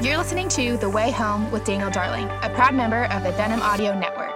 You're listening to The Way Home with Daniel Darling, a proud member of the Denim Audio Network.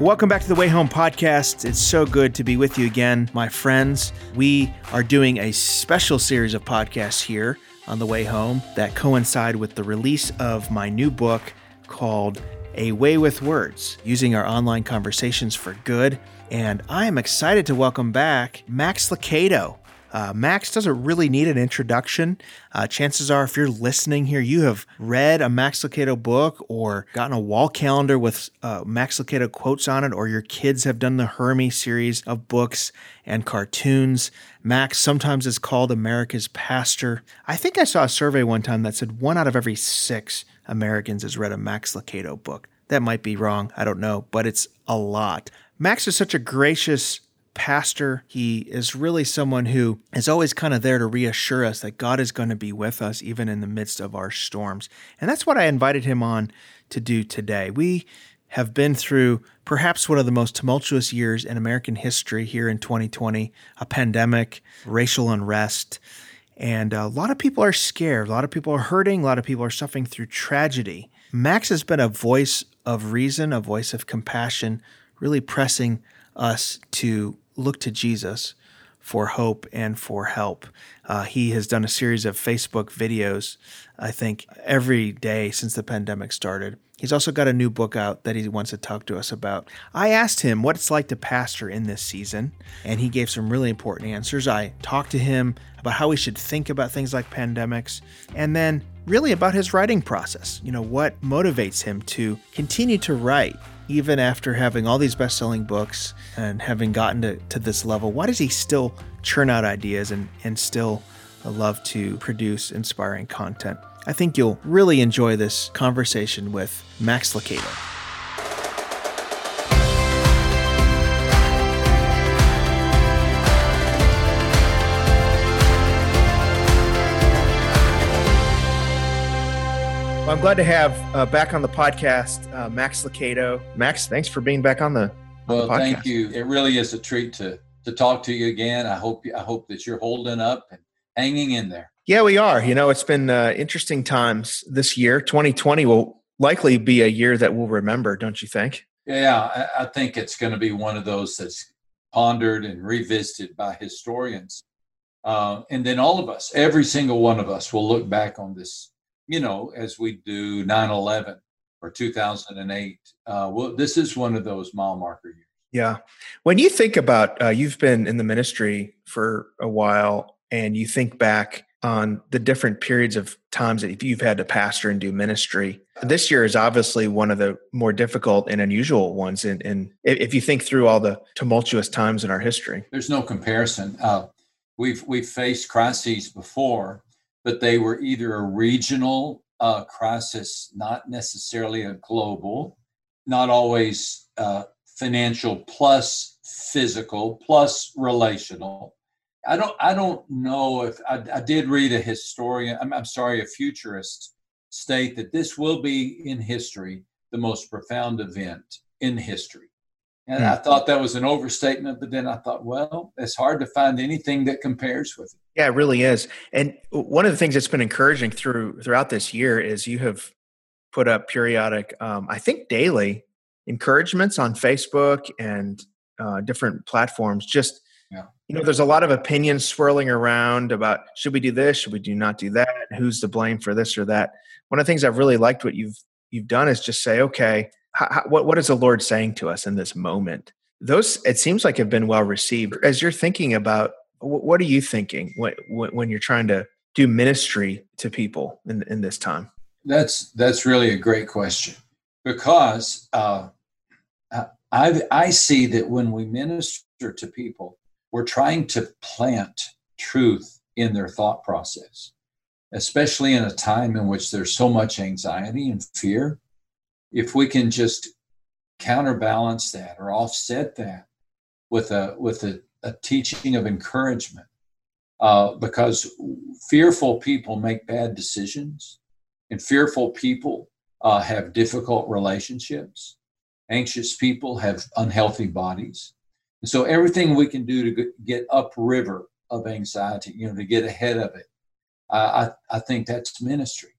Welcome back to the Way Home podcast. It's so good to be with you again, my friends. We are doing a special series of podcasts here on the way home that coincide with the release of my new book called A Way with Words Using Our Online Conversations for Good. And I am excited to welcome back Max Lucado. Uh, Max doesn't really need an introduction. Uh, chances are, if you're listening here, you have read a Max Lucado book or gotten a wall calendar with uh, Max Lucado quotes on it, or your kids have done the Hermie series of books and cartoons. Max sometimes is called America's pastor. I think I saw a survey one time that said one out of every six Americans has read a Max Lucado book. That might be wrong. I don't know, but it's a lot. Max is such a gracious pastor. He is really someone who is always kind of there to reassure us that God is going to be with us even in the midst of our storms. And that's what I invited him on to do today. We have been through perhaps one of the most tumultuous years in American history here in 2020 a pandemic, racial unrest. And uh, a lot of people are scared. A lot of people are hurting. A lot of people are suffering through tragedy. Max has been a voice of reason, a voice of compassion, really pressing us to look to Jesus for hope and for help. Uh, he has done a series of Facebook videos, I think, every day since the pandemic started. He's also got a new book out that he wants to talk to us about. I asked him what it's like to pastor in this season, and he gave some really important answers. I talked to him about how we should think about things like pandemics, and then really about his writing process. You know, what motivates him to continue to write even after having all these best selling books and having gotten to, to this level, why does he still churn out ideas and, and still love to produce inspiring content? I think you'll really enjoy this conversation with Max Lucado. I'm glad to have uh, back on the podcast uh, Max Lucado. Max, thanks for being back on the. On well, the thank you. It really is a treat to to talk to you again. I hope I hope that you're holding up and hanging in there. Yeah, we are. You know, it's been uh, interesting times this year. 2020 will likely be a year that we'll remember, don't you think? Yeah, I, I think it's going to be one of those that's pondered and revisited by historians. Uh, and then all of us, every single one of us, will look back on this you know, as we do 9 11 or 2008. Uh, well, this is one of those mile marker years. Yeah. When you think about, uh, you've been in the ministry for a while and you think back on the different periods of times that you've had to pastor and do ministry. This year is obviously one of the more difficult and unusual ones. And, and if you think through all the tumultuous times in our history, there's no comparison. Uh, we've we've faced crises before, but they were either a regional uh, crisis, not necessarily a global, not always uh, financial plus physical plus relational. I don't. I don't know if I, I did read a historian. I'm, I'm sorry, a futurist state that this will be in history the most profound event in history. And mm. I thought that was an overstatement, but then I thought, well, it's hard to find anything that compares with it. Yeah, it really is. And one of the things that's been encouraging through throughout this year is you have put up periodic, um, I think daily, encouragements on Facebook and uh, different platforms. Just yeah. you know, there's a lot of opinions swirling around about should we do this, should we do not do that, who's to blame for this or that. One of the things I've really liked what you've you've done is just say, okay, how, what what is the Lord saying to us in this moment? Those it seems like have been well received. As you're thinking about, what are you thinking when when you're trying to do ministry to people in in this time? That's that's really a great question because uh, I I see that when we minister to people, we're trying to plant truth in their thought process, especially in a time in which there's so much anxiety and fear if we can just counterbalance that or offset that with a with a, a teaching of encouragement uh, because fearful people make bad decisions and fearful people uh, have difficult relationships Anxious people have unhealthy bodies. And so everything we can do to get upriver of anxiety, you know, to get ahead of it, I, I think that's ministry.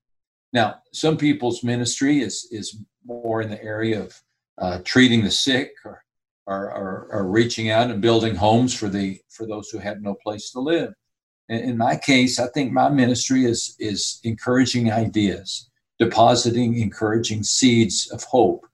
Now, some people's ministry is, is more in the area of uh, treating the sick or, or, or, or, reaching out and building homes for, the, for those who have no place to live. In, in my case, I think my ministry is, is encouraging ideas, depositing encouraging seeds of hope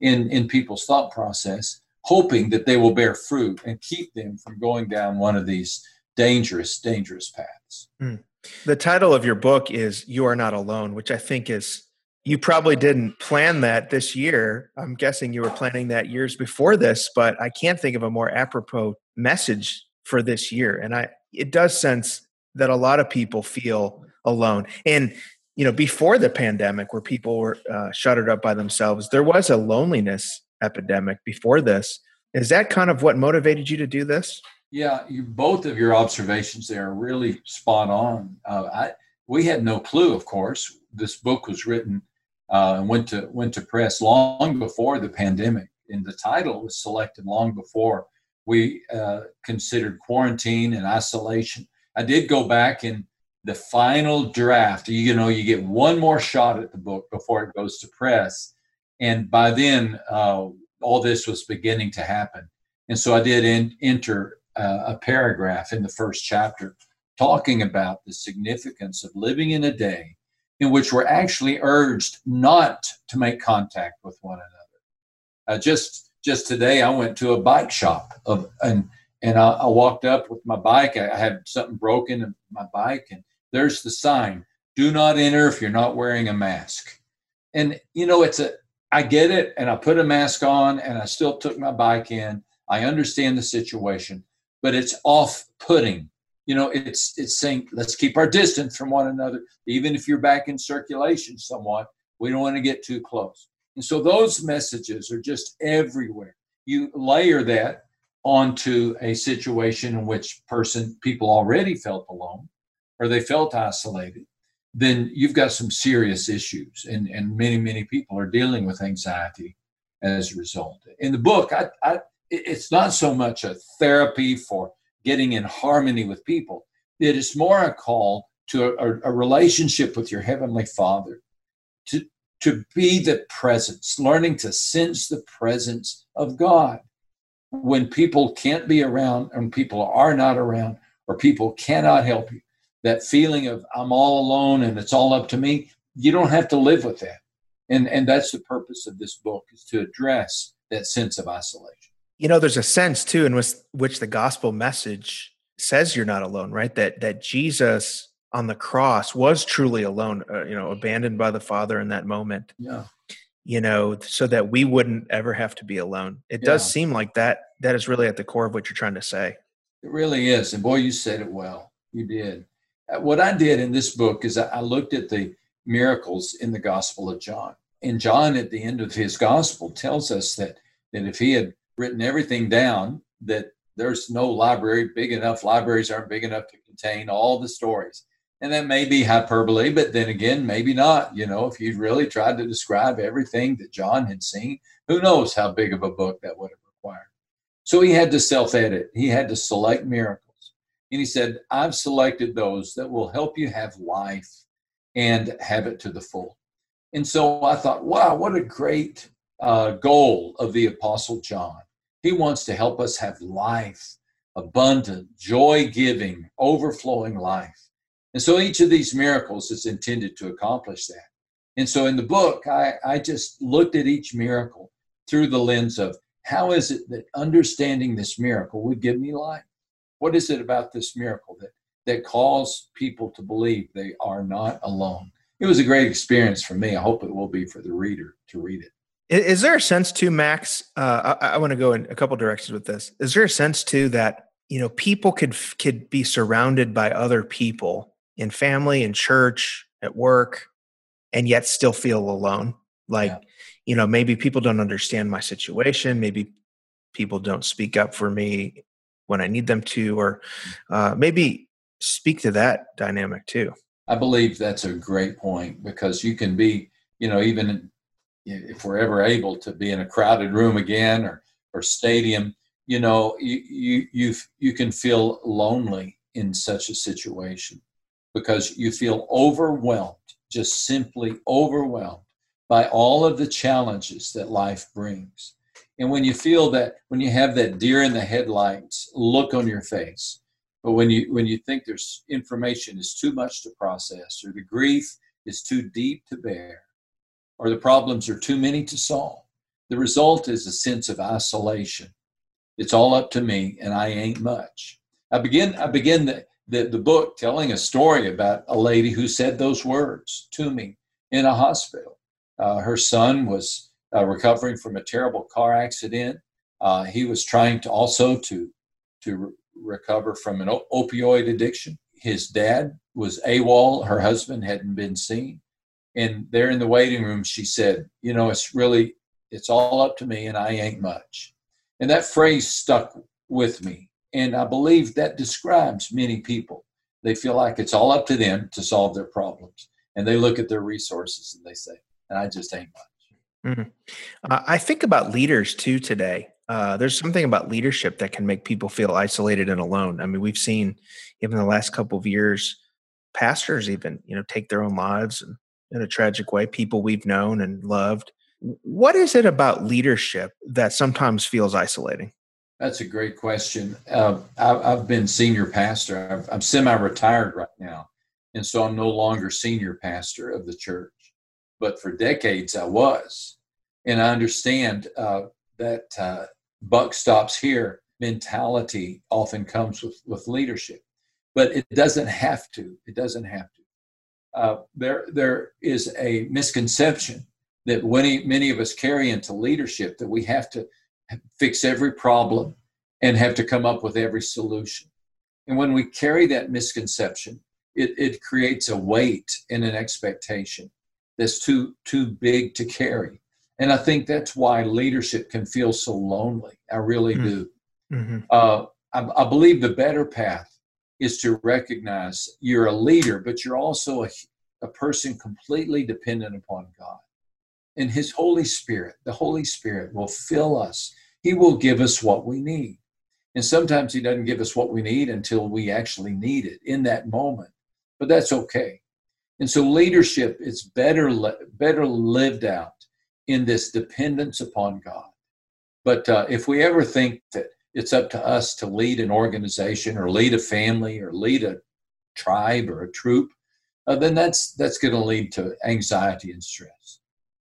in, in people's thought process, hoping that they will bear fruit and keep them from going down one of these dangerous, dangerous paths. Mm. The title of your book is You Are Not Alone, which I think is you probably didn't plan that this year. I'm guessing you were planning that years before this, but I can't think of a more apropos message for this year. And I it does sense that a lot of people feel alone. And you know, before the pandemic, where people were uh, shuttered up by themselves, there was a loneliness epidemic before this. Is that kind of what motivated you to do this? Yeah, you, both of your observations there are really spot on. Uh, I, we had no clue, of course. This book was written uh, and went to went to press long before the pandemic, and the title was selected long before we uh, considered quarantine and isolation. I did go back and the final draft. You know you get one more shot at the book before it goes to press. And by then uh, all this was beginning to happen. And so i did in, enter uh, a paragraph in the first chapter talking about the significance of living in a day in which we're actually urged not to make contact with one another uh, just just today i went to a bike shop of and and I, I walked up with my bike. I, I had something broken in my bike, and there's the sign do not enter if you're not wearing a mask. And, you know, it's a, I get it. And I put a mask on and I still took my bike in. I understand the situation, but it's off putting. You know, it's, it's saying, let's keep our distance from one another. Even if you're back in circulation somewhat, we don't want to get too close. And so those messages are just everywhere. You layer that onto a situation in which person people already felt alone or they felt isolated, then you've got some serious issues. And, and many, many people are dealing with anxiety as a result. In the book, I, I, it's not so much a therapy for getting in harmony with people, it is more a call to a, a relationship with your Heavenly Father, to, to be the presence, learning to sense the presence of God. When people can't be around and people are not around, or people cannot help you, that feeling of I'm all alone and it's all up to me, you don't have to live with that. And and that's the purpose of this book is to address that sense of isolation. You know, there's a sense too in which, which the gospel message says you're not alone, right? That that Jesus on the cross was truly alone, uh, you know, abandoned by the Father in that moment. Yeah. You know, so that we wouldn't ever have to be alone. It yeah. does seem like that that is really at the core of what you're trying to say. It really is. And boy, you said it well. You did. Uh, what I did in this book is I looked at the miracles in the Gospel of John. And John, at the end of his gospel, tells us that, that if he had written everything down, that there's no library big enough, libraries aren't big enough to contain all the stories. And that may be hyperbole, but then again, maybe not. You know, if you'd really tried to describe everything that John had seen, who knows how big of a book that would have required. So he had to self edit, he had to select miracles. And he said, I've selected those that will help you have life and have it to the full. And so I thought, wow, what a great uh, goal of the Apostle John. He wants to help us have life, abundant, joy giving, overflowing life. And so each of these miracles is intended to accomplish that. And so in the book, I, I just looked at each miracle through the lens of how is it that understanding this miracle would give me life? What is it about this miracle that, that calls people to believe they are not alone? It was a great experience for me. I hope it will be for the reader to read it. Is there a sense too, Max? Uh, I, I want to go in a couple directions with this. Is there a sense too that you know people could could be surrounded by other people in family, in church, at work, and yet still feel alone? Like, yeah. you know, maybe people don't understand my situation. Maybe people don't speak up for me when I need them to, or uh, maybe speak to that dynamic too. I believe that's a great point because you can be, you know, even if we're ever able to be in a crowded room again or or stadium, you know, you you you you can feel lonely in such a situation because you feel overwhelmed, just simply overwhelmed by all of the challenges that life brings. And when you feel that, when you have that deer in the headlights look on your face, but when you when you think there's information is too much to process, or the grief is too deep to bear, or the problems are too many to solve, the result is a sense of isolation. It's all up to me, and I ain't much. I begin I begin the, the, the book telling a story about a lady who said those words to me in a hospital. Uh, her son was uh, recovering from a terrible car accident. Uh, he was trying to also to to re- recover from an opioid addiction. His dad was AWOL. Her husband hadn't been seen, and there in the waiting room, she said, "You know, it's really it's all up to me, and I ain't much." And that phrase stuck with me and I believe that describes many people. They feel like it's all up to them to solve their problems. And they look at their resources and they say, and I just ain't much. Mm-hmm. Uh, I think about leaders too today. Uh, there's something about leadership that can make people feel isolated and alone. I mean, we've seen even the last couple of years, pastors even, you know, take their own lives and in a tragic way, people we've known and loved. What is it about leadership that sometimes feels isolating? That's a great question. Uh, I, have been senior pastor. i am semi-retired right now, and so I'm no longer senior pastor of the church. But for decades, I was, and I understand uh, that uh, buck stops here mentality often comes with with leadership, but it doesn't have to. It doesn't have to. Uh, there, there is a misconception that many many of us carry into leadership that we have to fix every problem and have to come up with every solution. And when we carry that misconception, it, it creates a weight and an expectation that's too too big to carry. And I think that's why leadership can feel so lonely. I really mm-hmm. do. Mm-hmm. Uh, I, I, believe the better path is to recognize you're a leader, but you're also a, a person completely dependent upon God. And His Holy Spirit, the Holy Spirit will fill us he will give us what we need. And sometimes He doesn't give us what we need until we actually need it in that moment. But that's okay. And so leadership is better, better lived out in this dependence upon God. But uh, if we ever think that it's up to us to lead an organization or lead a family or lead a tribe or a troop, uh, then that's that's going to lead to anxiety and stress.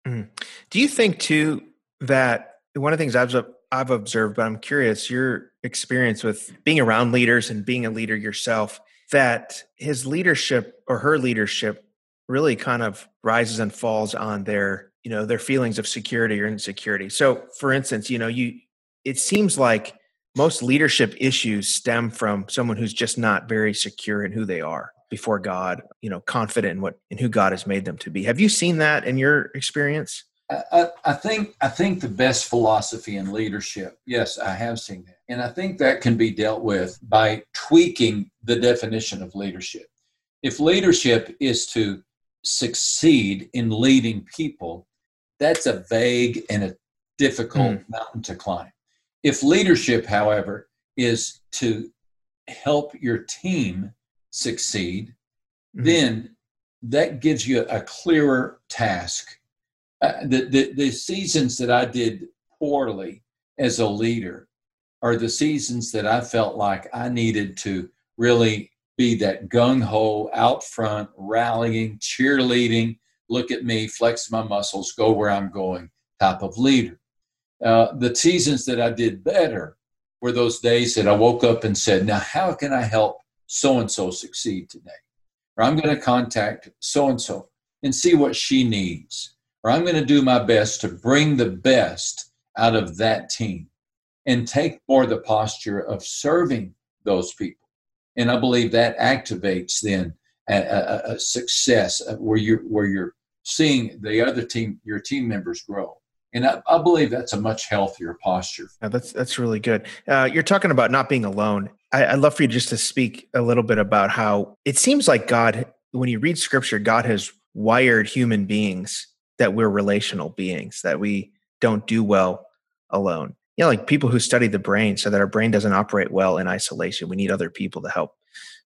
Mm. Do you think too that one of the things I've I've observed, but I'm curious your experience with being around leaders and being a leader yourself, that his leadership or her leadership really kind of rises and falls on their, you know, their feelings of security or insecurity. So for instance, you know, you it seems like most leadership issues stem from someone who's just not very secure in who they are before God, you know, confident in what in who God has made them to be. Have you seen that in your experience? I, I, think I think the best philosophy in leadership, yes, I have seen that. And I think that can be dealt with by tweaking the definition of leadership. If leadership is to succeed in leading people, that's a vague and a difficult mm. mountain to climb. If leadership, however, is to help your team succeed, mm. then that gives you a clearer task uh, the, the, the seasons that I did poorly as a leader are the seasons that I felt like I needed to really be that gung ho, out front, rallying, cheerleading, look at me, flex my muscles, go where I'm going type of leader. Uh, the seasons that I did better were those days that I woke up and said, Now, how can I help so and so succeed today? Or I'm going to contact so and so and see what she needs or I'm going to do my best to bring the best out of that team and take more the posture of serving those people. And I believe that activates then a, a, a success where you're where you're seeing the other team, your team members grow. And I, I believe that's a much healthier posture. Yeah, that's that's really good. Uh, you're talking about not being alone. I, I'd love for you just to speak a little bit about how it seems like God, when you read Scripture, God has wired human beings that we're relational beings, that we don't do well alone. You know, like people who study the brain so that our brain doesn't operate well in isolation. We need other people to help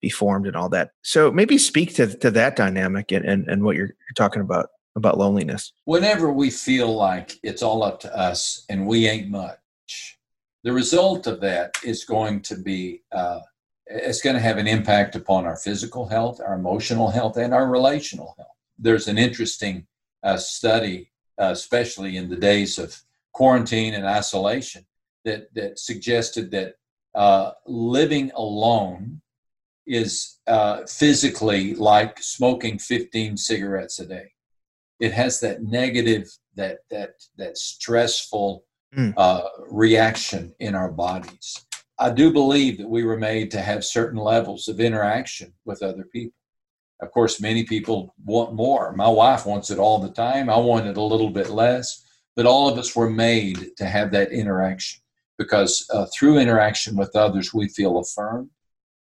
be formed and all that. So maybe speak to, to that dynamic and, and, and what you're, you're talking about about loneliness. Whenever we feel like it's all up to us and we ain't much, the result of that is going to be uh, it's going to have an impact upon our physical health, our emotional health, and our relational health. There's an interesting uh, study, uh, especially in the days of quarantine and isolation, that, that suggested that uh, living alone is uh, physically like smoking 15 cigarettes a day. It has that negative, that that that stressful mm. reaction in our bodies I do believe that we were made to have certain levels of interaction with other people. Of course, many people want more. My wife wants it all the time. I want it a little bit less. But all of us were made to have that interaction because uh, through interaction with others, we feel affirmed,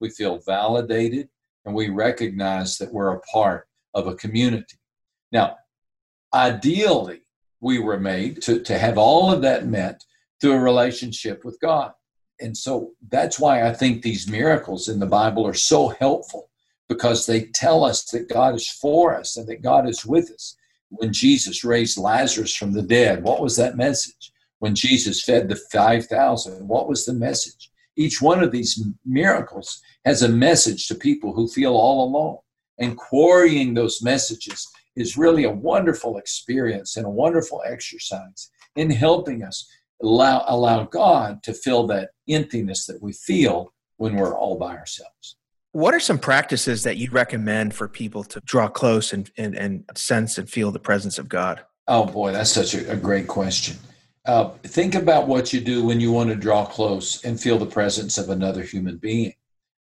we feel validated, and we recognize that we're a part of a community. Now, ideally, we were made to, to have all of that met through a relationship with God and so that's why I think these miracles in the Bible are so helpful because they tell us that God is for us and that God is with us. When Jesus raised Lazarus from the dead, what was that message? When Jesus fed the 5,000, what was the message? Each one of these miracles has a message to people who feel all alone. And quarrying those messages is really a wonderful experience and a wonderful exercise in helping us allow allow God to fill that emptiness that we feel when we're all by ourselves. What are some practices that you'd recommend for people to draw close and, and, and sense and feel the presence of God? Oh boy, that's such a, a great question. Uh, think about what you do when you want to draw close and feel the presence of another human being.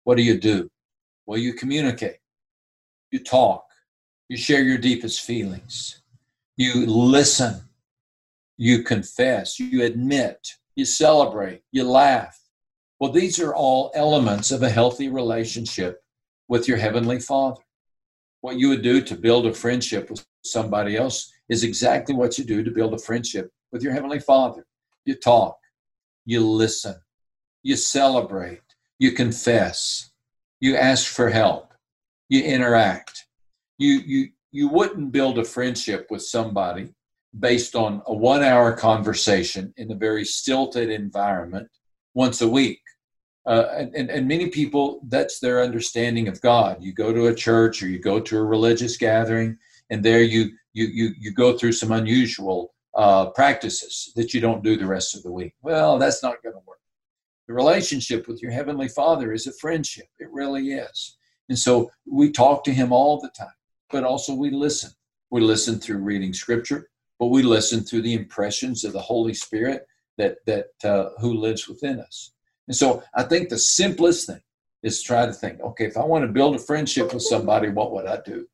What do you do? Well, you communicate, you talk, you share your deepest feelings, you listen, you confess, you admit, you celebrate, you laugh. Well, these are all elements of a healthy relationship with your Heavenly Father. What you would do to build a friendship with somebody else is exactly what you do to build a friendship with your Heavenly Father. You talk, you listen, you celebrate, you confess, you ask for help, you interact. You, you, you wouldn't build a friendship with somebody based on a one hour conversation in a very stilted environment once a week. Uh, and, and many people, that's their understanding of God. You go to a church or you go to a religious gathering, and there you, you, you, you go through some unusual uh, practices that you don't do the rest of the week. Well, that's not going to work. The relationship with your Heavenly Father is a friendship, it really is. And so we talk to Him all the time, but also we listen. We listen through reading Scripture but we listen through the impressions of the Holy Spirit that that uh, who lives within us. And so I think the simplest thing is try to think, okay, if I want to build a friendship with somebody, what would I do?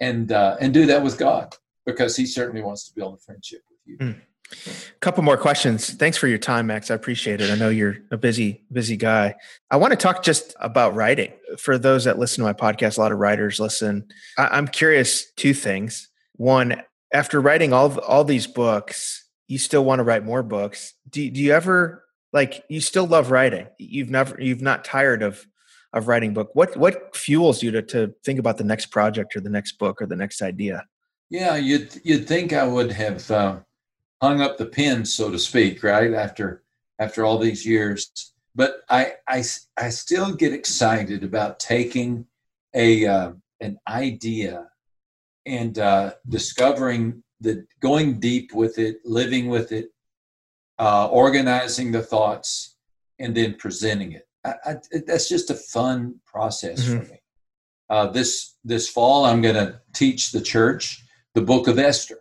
And uh, and do that with God because He certainly wants to build a friendship with you. Mm. A couple more questions. Thanks for your time, Max. I appreciate it. I know you're a busy, busy guy. I want to talk just about writing. For those that listen to my podcast, a lot of writers listen. I- I'm curious two things. One, after writing all all these books, you still want to write more books. Do do you ever like you still love writing? You've never you've not tired of of writing book. What what fuels you to to think about the next project or the next book or the next idea? Yeah, you'd you'd think I would have uh, hung up the pen, so to speak, right after after all these years. But I I I still get excited about taking a uh, an idea and uh, discovering the going deep with it, living with it, uh, organizing the thoughts, and then presenting it. I, I, that's just a fun process mm-hmm. for me. Uh, this this fall, I'm going to teach the church the Book of Esther,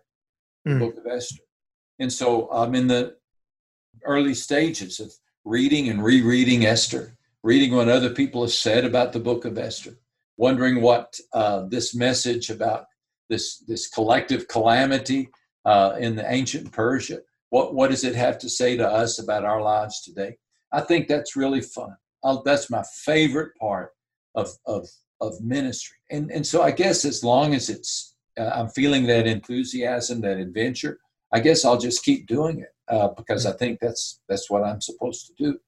the mm. Book of Esther, and so I'm in the early stages of reading and rereading Esther, reading what other people have said about the Book of Esther, wondering what uh, this message about this this collective calamity uh, in the ancient Persia. What what does it have to say to us about our lives today? I think that's really fun. I'll, that's my favorite part of of of ministry. And and so I guess as long as it's uh, I'm feeling that enthusiasm, that adventure, I guess I'll just keep doing it uh, because I think that's that's what I'm supposed to do.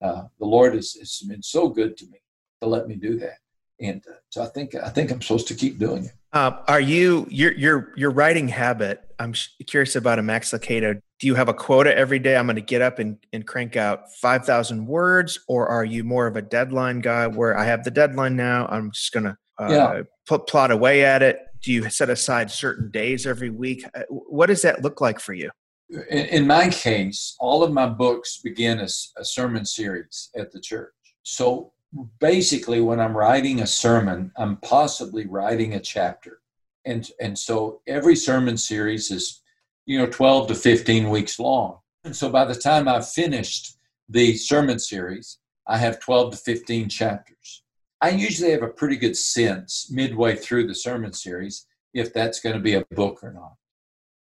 Uh, the Lord has, has, been so good to me to let me do that, and uh, so I think I think I'm supposed to keep doing it. Uh, are you your your your writing habit? I'm curious about a Max Lucado. Do you have a quota every day? I'm going to get up and, and crank out five thousand words, or are you more of a deadline guy where I have the deadline now? I'm just going to uh, yeah. put plot away at it. Do you set aside certain days every week? Uh, what does that look like for you? In, in my case, all of my books begin as a sermon series at the church. So basically when i'm writing a sermon i'm possibly writing a chapter and and so every sermon series is you know 12 to 15 weeks long and so by the time i've finished the sermon series i have 12 to 15 chapters i usually have a pretty good sense midway through the sermon series if that's going to be a book or not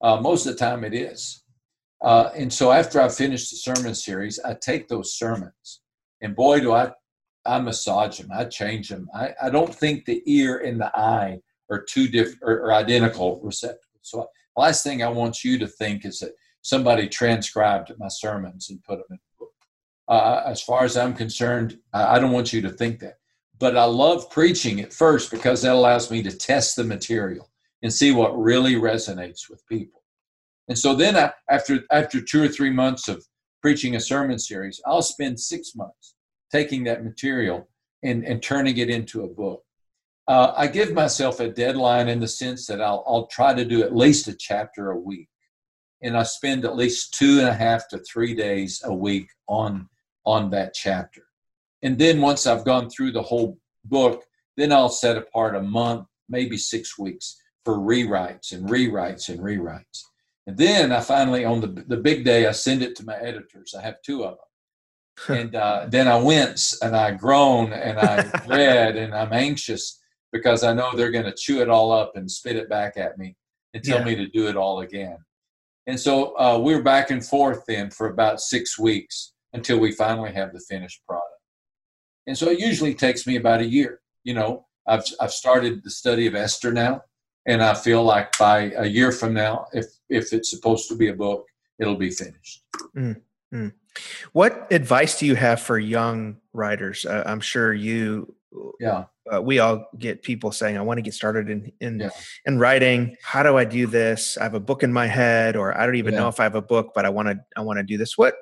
uh, most of the time it is uh, and so after i finish the sermon series i take those sermons and boy do i I massage them. I change them. I, I don't think the ear and the eye are two different or, or identical receptacles. So last thing I want you to think is that somebody transcribed my sermons and put them in a book. Uh, as far as I'm concerned, I don't want you to think that. But I love preaching at first because that allows me to test the material and see what really resonates with people. And so then I, after after two or three months of preaching a sermon series, I'll spend six months taking that material and, and turning it into a book. Uh, I give myself a deadline in the sense that I'll, I'll try to do at least a chapter a week. And I spend at least two and a half to three days a week on, on that chapter. And then once I've gone through the whole book, then I'll set apart a month, maybe six weeks for rewrites and rewrites and rewrites. And then I finally, on the, the big day, I send it to my editors. I have two of them and uh, then I wince and I groan and I dread and I'm anxious because I know they're going to chew it all up and spit it back at me and tell yeah. me to do it all again. And so uh, we are back and forth then for about six weeks until we finally have the finished product. And so it usually takes me about a year. You know, I've, I've started the study of Esther now, and I feel like by a year from now, if, if it's supposed to be a book, it'll be finished. Mm-hmm. What advice do you have for young writers? Uh, I'm sure you, yeah, uh, we all get people saying, "I want to get started in in yeah. in writing. How do I do this? I have a book in my head, or I don't even yeah. know if I have a book, but I want to I want to do this." What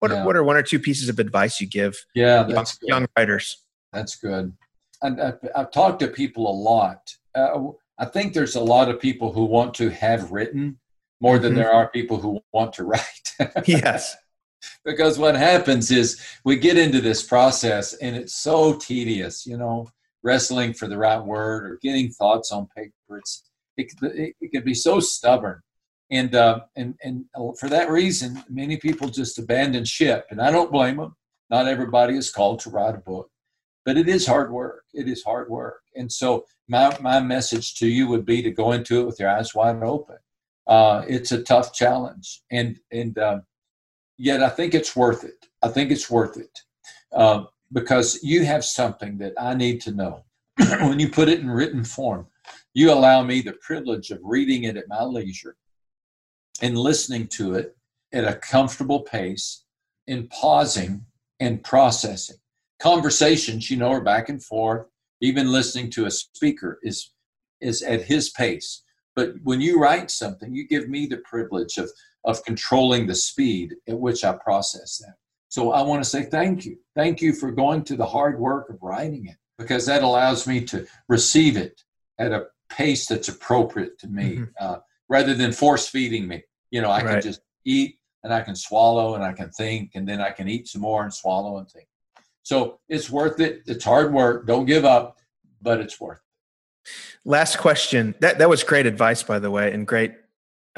what yeah. what are one or two pieces of advice you give? Yeah, young, young writers. That's good. And I've, I've talked to people a lot. Uh, I think there's a lot of people who want to have written more mm-hmm. than there are people who want to write. yes because what happens is we get into this process and it's so tedious, you know, wrestling for the right word or getting thoughts on paper. It's, it, it, it can be so stubborn. And, uh, and, and for that reason, many people just abandon ship. And I don't blame them. Not everybody is called to write a book, but it is hard work. It is hard work. And so my, my message to you would be to go into it with your eyes wide open. Uh, it's a tough challenge. And, and, um, yet I think it's worth it. I think it's worth it uh, because you have something that I need to know. when you put it in written form, you allow me the privilege of reading it at my leisure and listening to it at a comfortable pace and pausing and processing. Conversations, you know, are back and forth. Even listening to a speaker is is at his pace. But when you write something, you give me the privilege of of controlling the speed at which I process that. So I want to say thank you. Thank you for going to the hard work of writing it because that allows me to receive it at a pace that's appropriate to me mm-hmm. uh, rather than force feeding me. You know, I right. can just eat and I can swallow and I can think and then I can eat some more and swallow and think. So it's worth it. It's hard work. Don't give up, but it's worth it. Last question. That that was great advice, by the way, and great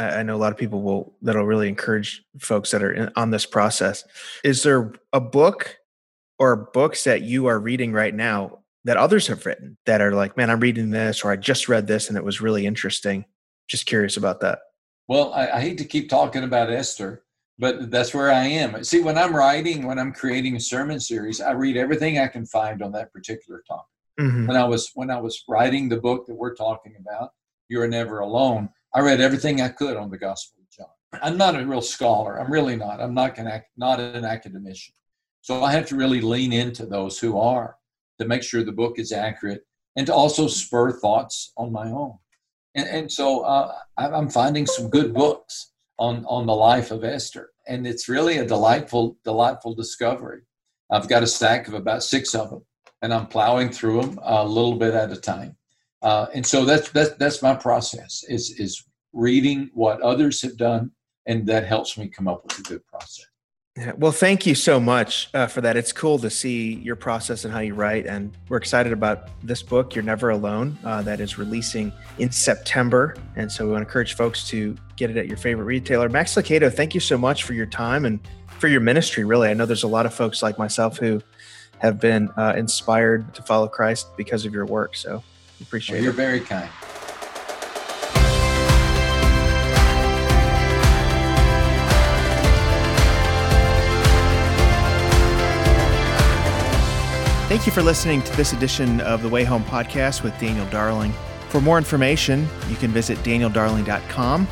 I know a lot of people will that'll really encourage folks that are in, on this process. Is there a book or books that you are reading right now that others have written that are like, man, I'm reading this, or I just read this and it was really interesting? Just curious about that. Well, I, I hate to keep talking about Esther, but that's where I am. See, when I'm writing, when I'm creating a sermon series, I read everything I can find on that particular topic. Mm-hmm. When I was when I was writing the book that we're talking about, You're Never Alone. I read everything I could on the Gospel of John. I'm not a real scholar. I'm really not. I'm not, an, not an academician. So I have to really lean into those who are to make sure the book is accurate and to also spur thoughts on my own. And, and so uh, I'm finding some good books on, on the life of Esther. And it's really a delightful, delightful discovery. I've got a stack of about six of them, and I'm plowing through them a little bit at a time. Uh, and so that's, that's, that's my process is, is reading what others have done, and that helps me come up with a good process. Yeah, well, thank you so much uh, for that. It's cool to see your process and how you write. And we're excited about this book, You're Never Alone, uh, that is releasing in September. And so we want to encourage folks to get it at your favorite retailer. Max Lucado, thank you so much for your time and for your ministry, really. I know there's a lot of folks like myself who have been uh, inspired to follow Christ because of your work. So appreciate well, you're it. You're very kind. Thank you for listening to this edition of the Way Home podcast with Daniel Darling. For more information, you can visit danieldarling.com.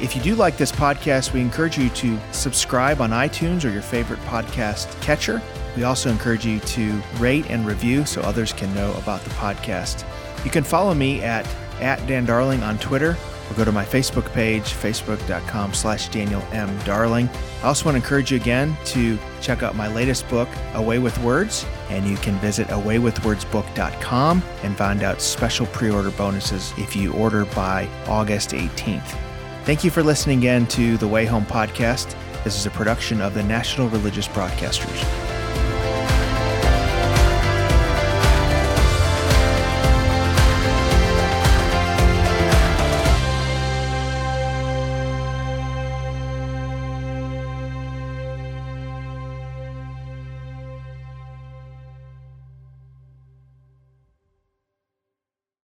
If you do like this podcast, we encourage you to subscribe on iTunes or your favorite podcast catcher. We also encourage you to rate and review so others can know about the podcast. You can follow me at, at Dan Darling on Twitter or go to my Facebook page, facebook.com slash Daniel M. Darling. I also want to encourage you again to check out my latest book, A Way with Words, and you can visit awaywithwordsbook.com and find out special pre-order bonuses if you order by August 18th. Thank you for listening again to the Way Home podcast. This is a production of the National Religious Broadcasters.